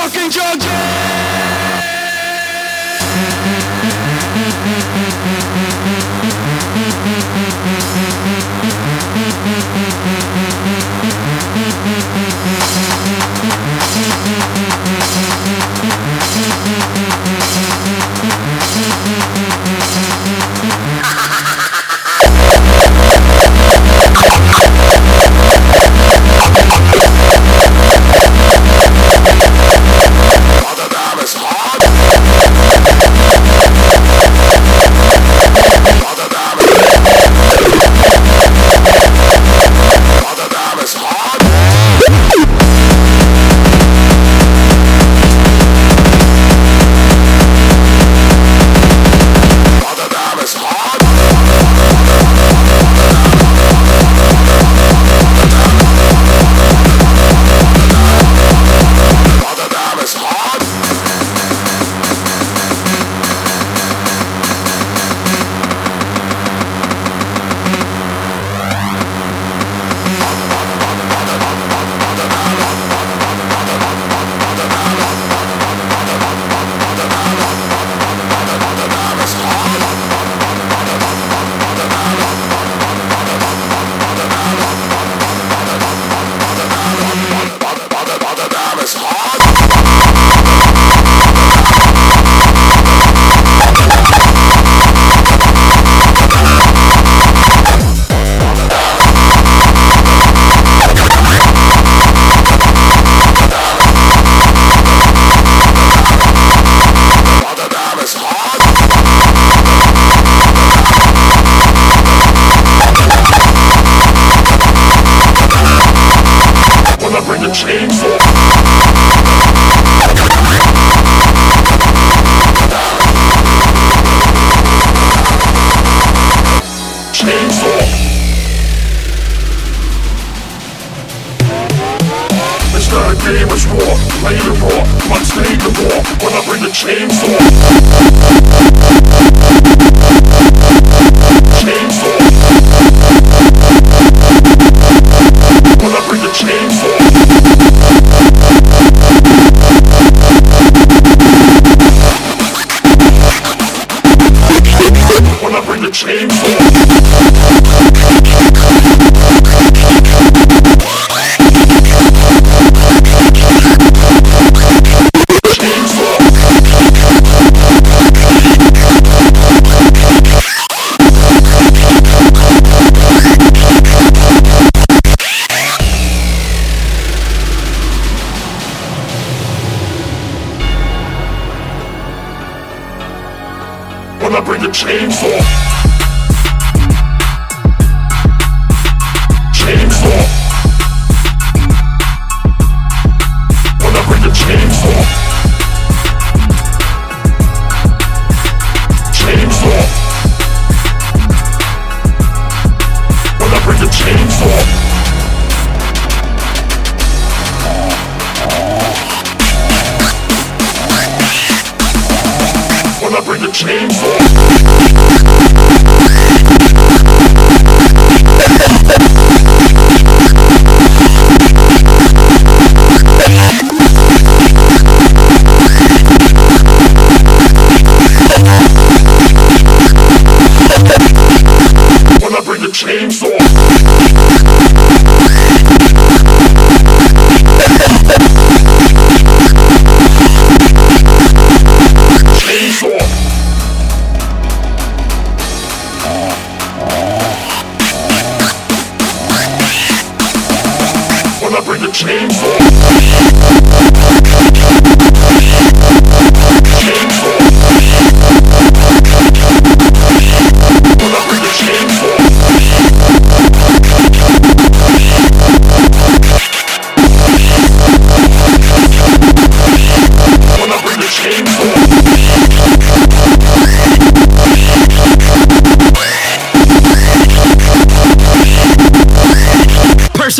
fucking judges! game is raw, play it raw, bloodstain the war, when I bring the chainsaw. Chainsaw. When I bring the chainsaw. When I bring the chainsaw.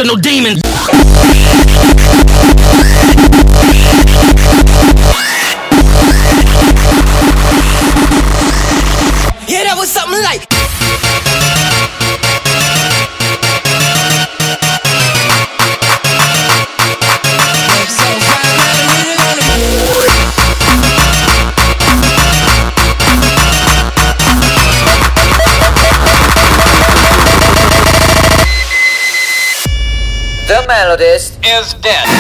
personal demons. is dead.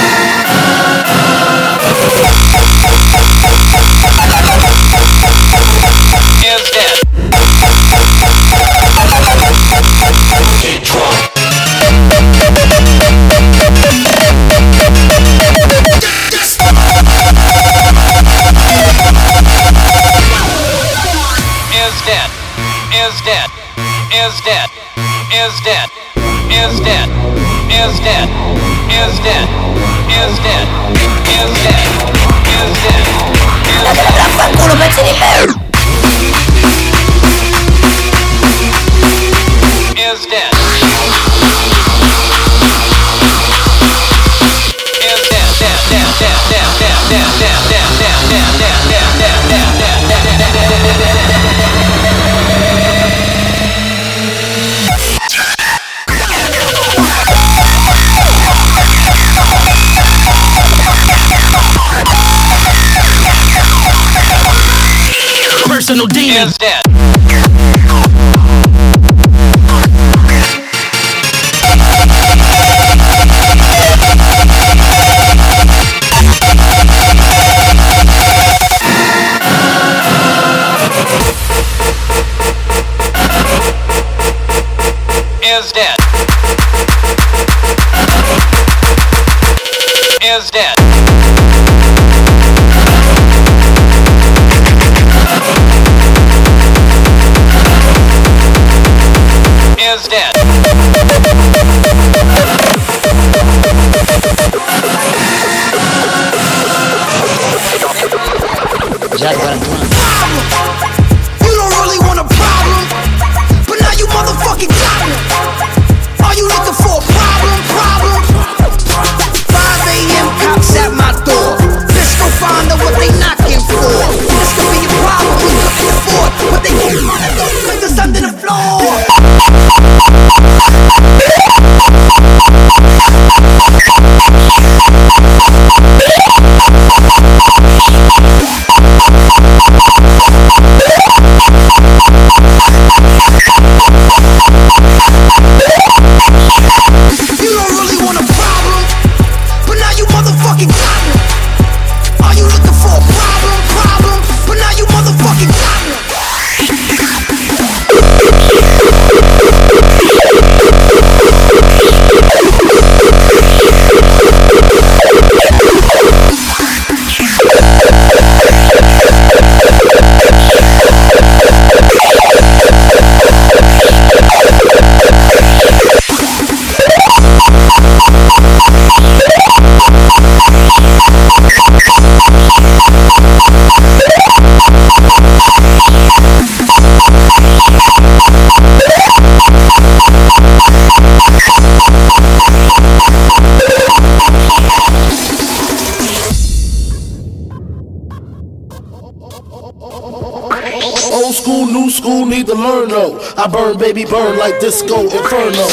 I burn, baby, burn like disco inferno.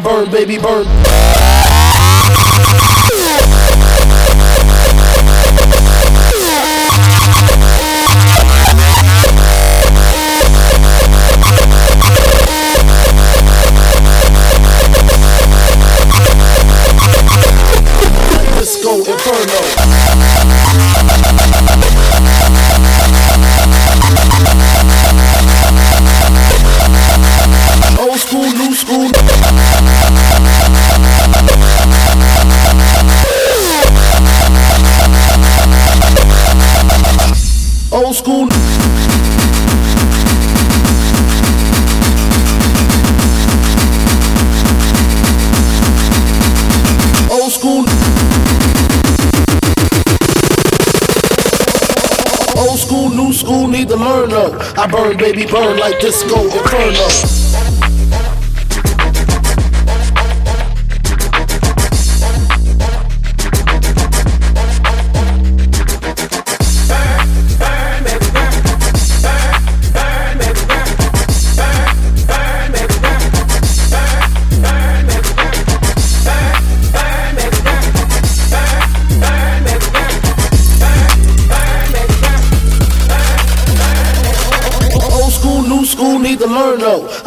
Burn, baby burn. Burn, baby, burn like disco inferno.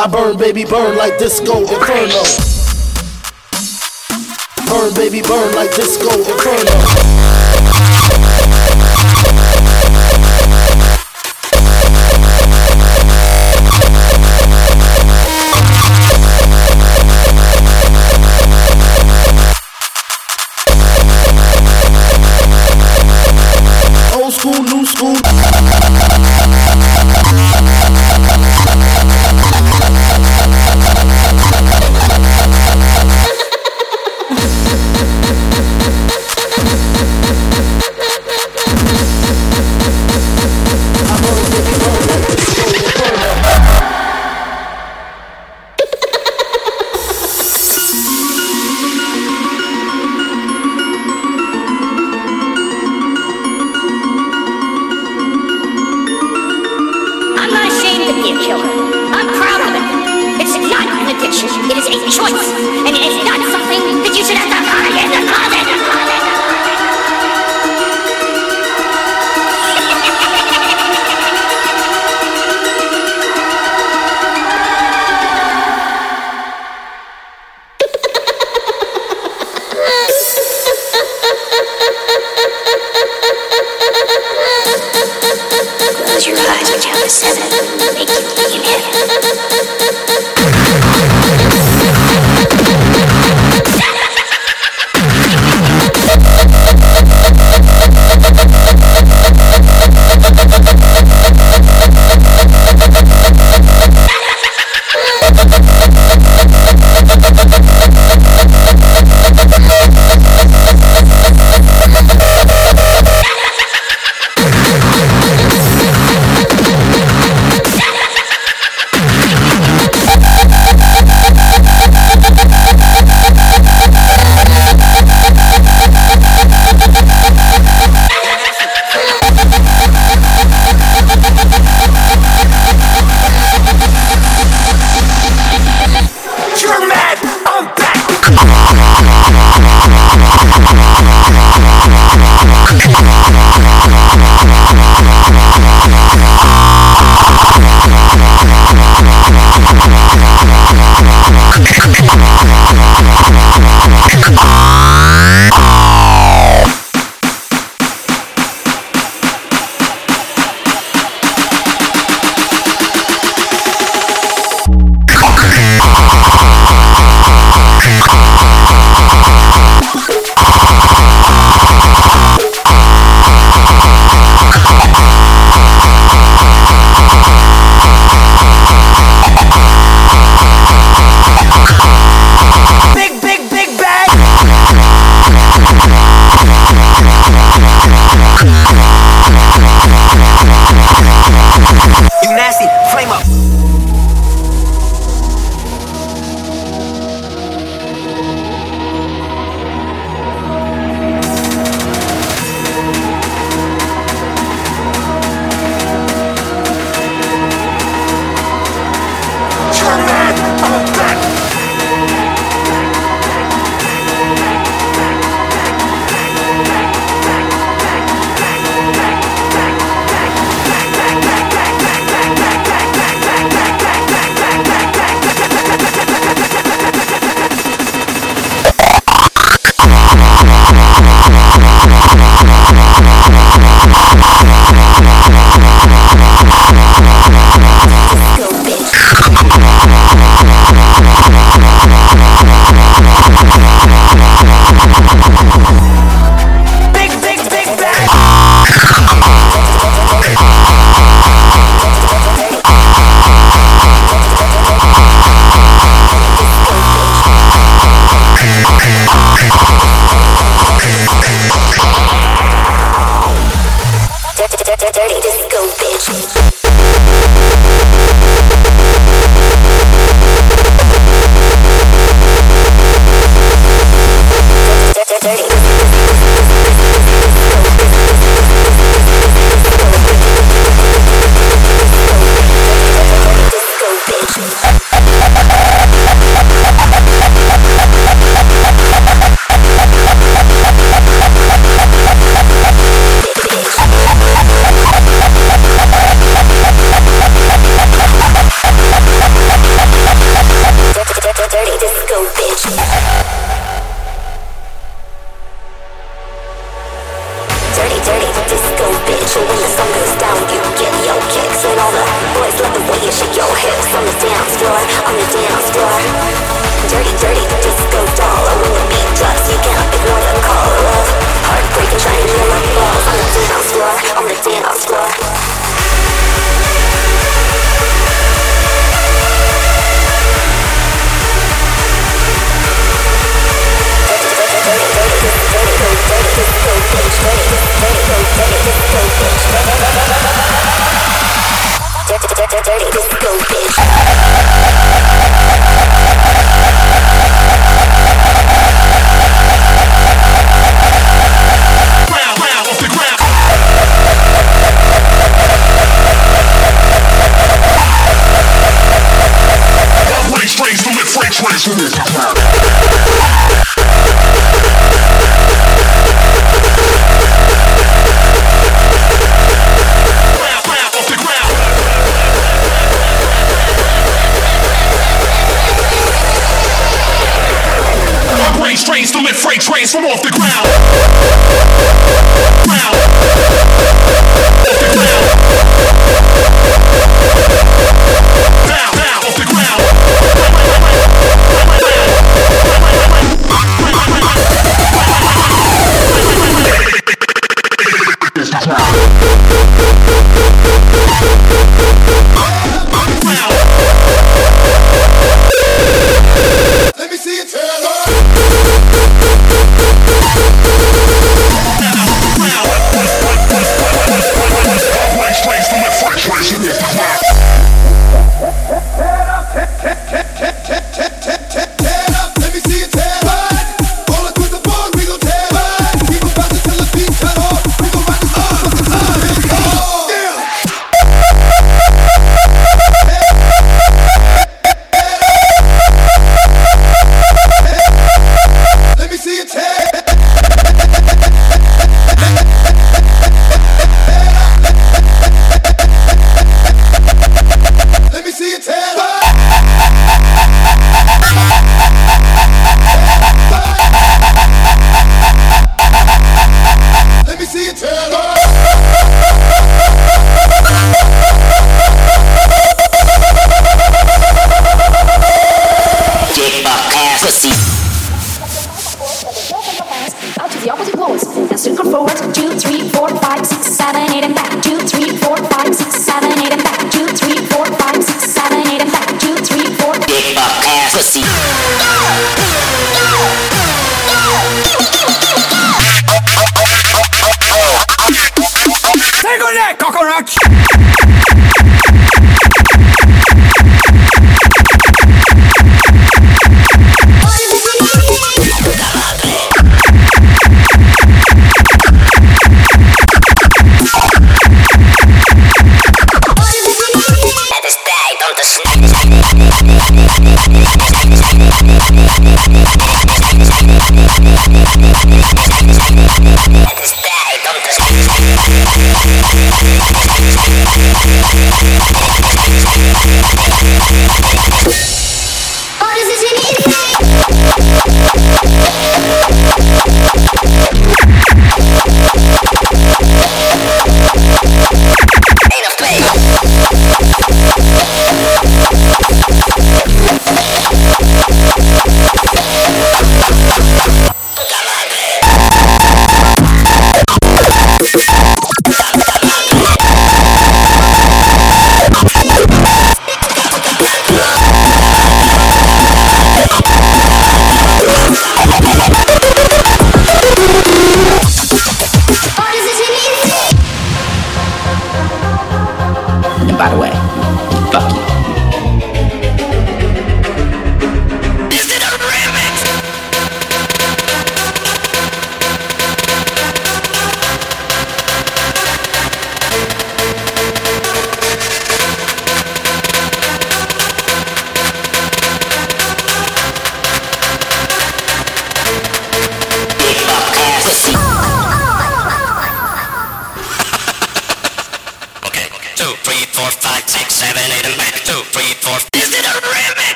I burn, baby, burn like disco inferno. Burn, baby, burn like disco inferno.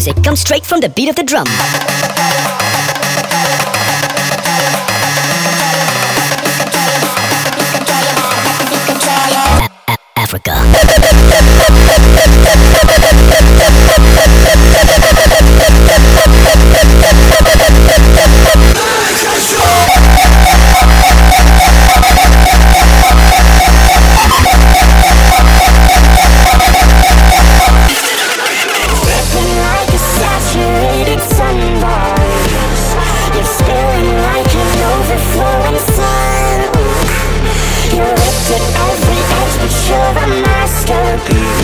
music comes straight from the beat of the drum.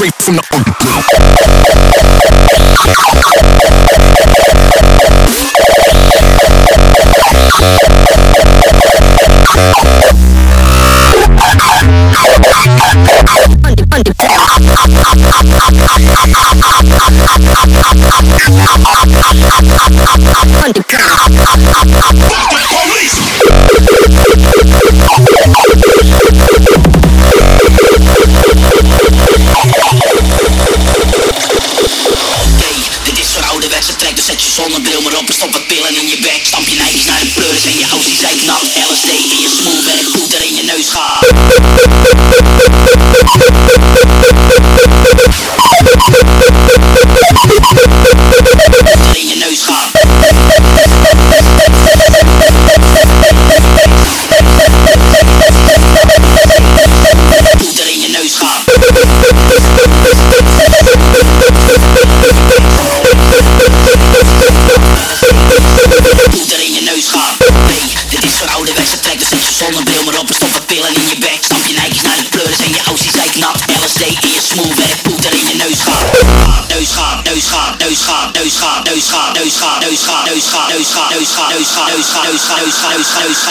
straight from the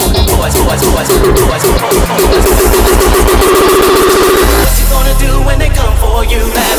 What you gonna do when they come for you, man?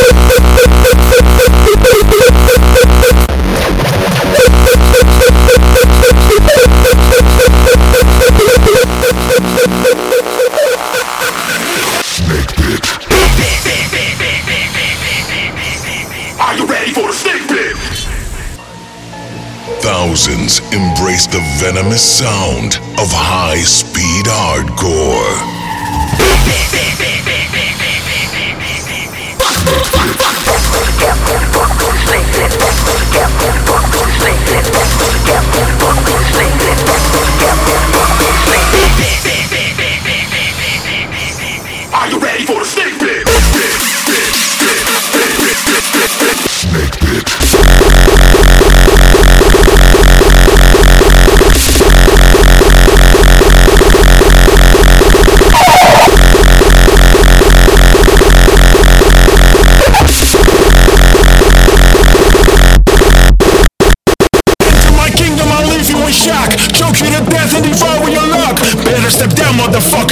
the sound of high speed hardcore.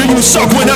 You suck. When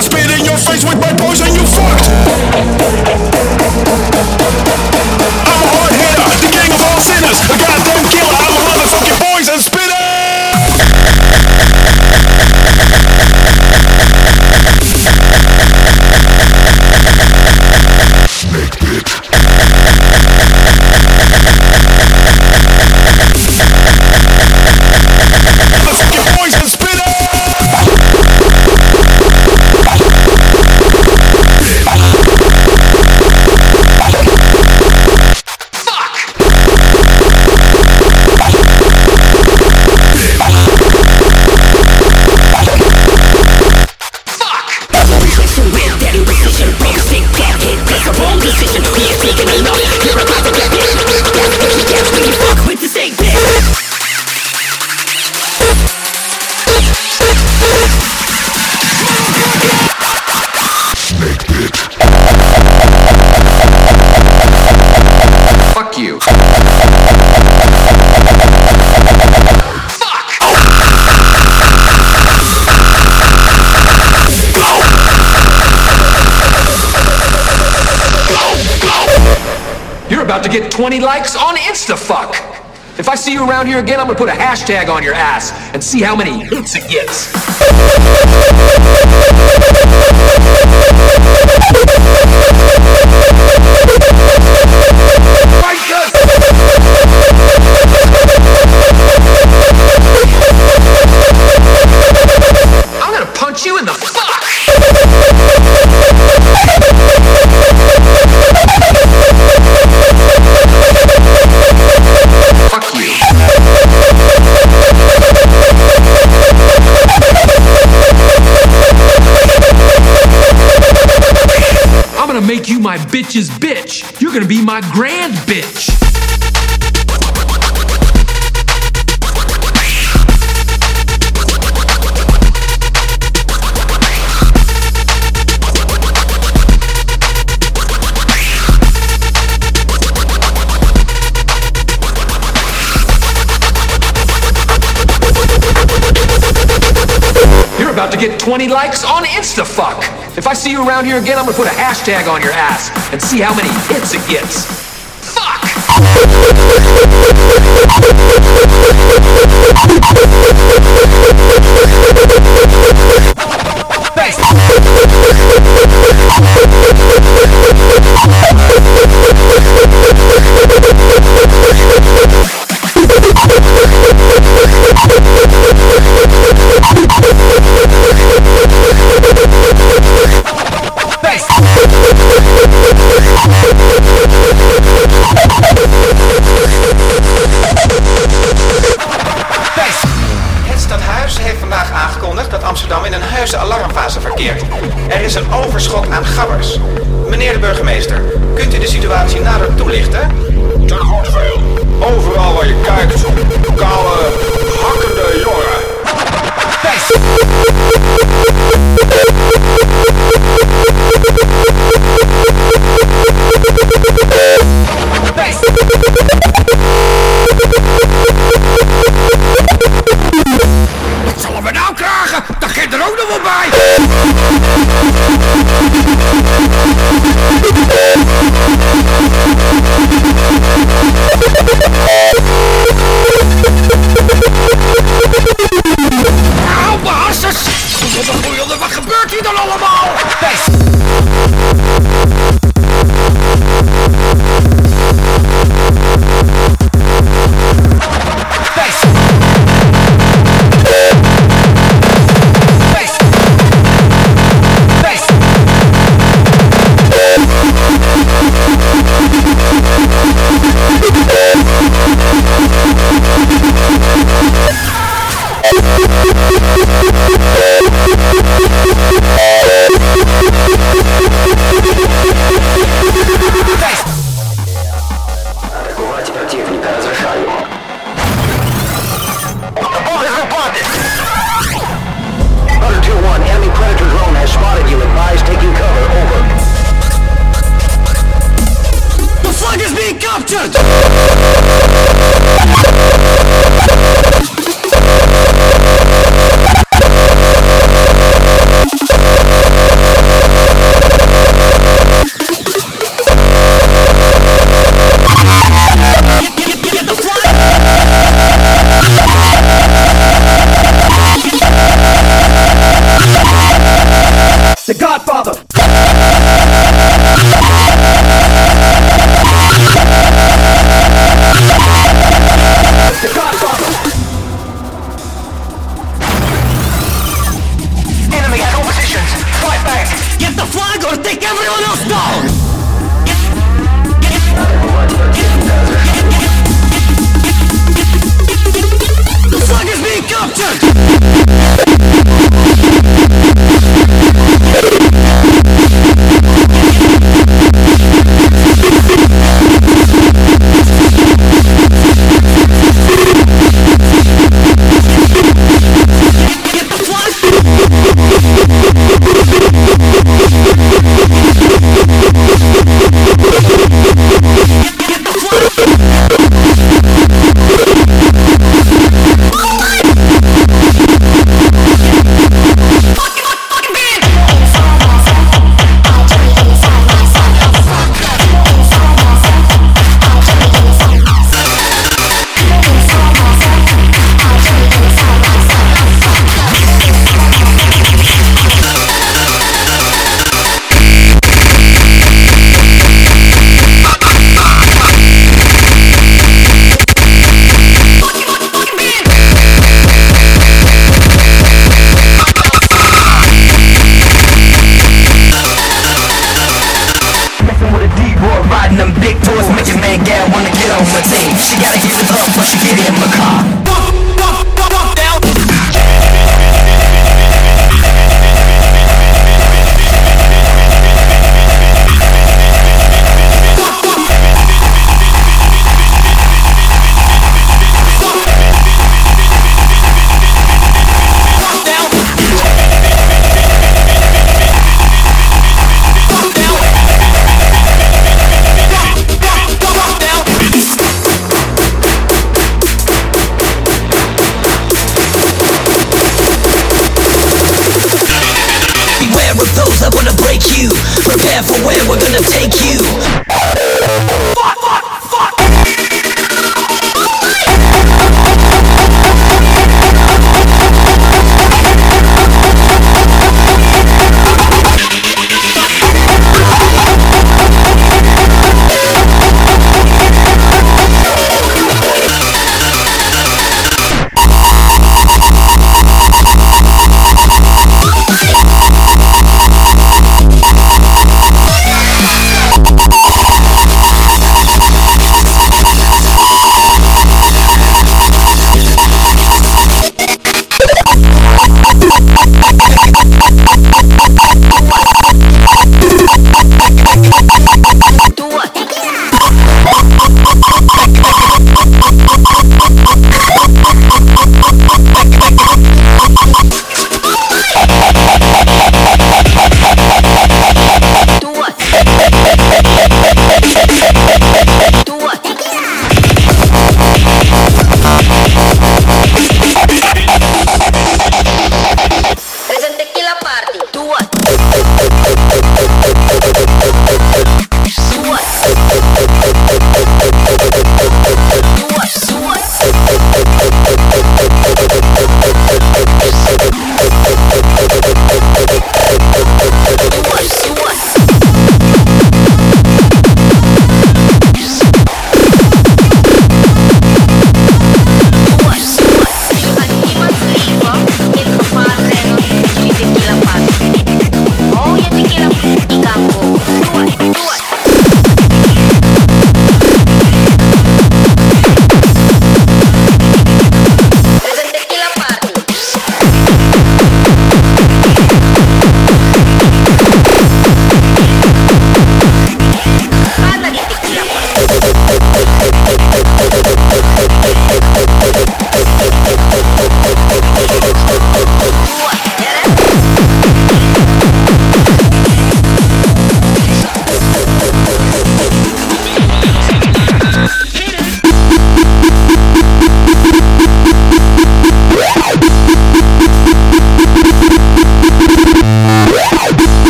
you around here again, I'm gonna put a hashtag on your ass and see how many hits it gets. My bitch's bitch. You're gonna be my grand bitch. You're about to get 20 likes on InstaFuck. If I see you around here again, I'm gonna put a hashtag on your ass and see how many hits it gets. Fuck!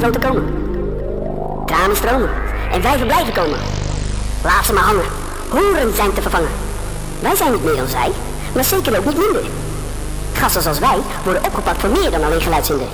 Van te komen. Tranen stromen en wij verblijven komen. Laat ze maar hangen. Horen zijn te vervangen. Wij zijn niet meer dan zij, maar zeker ook niet minder. Gassen zoals wij worden opgepakt voor meer dan alleen geluidshinder.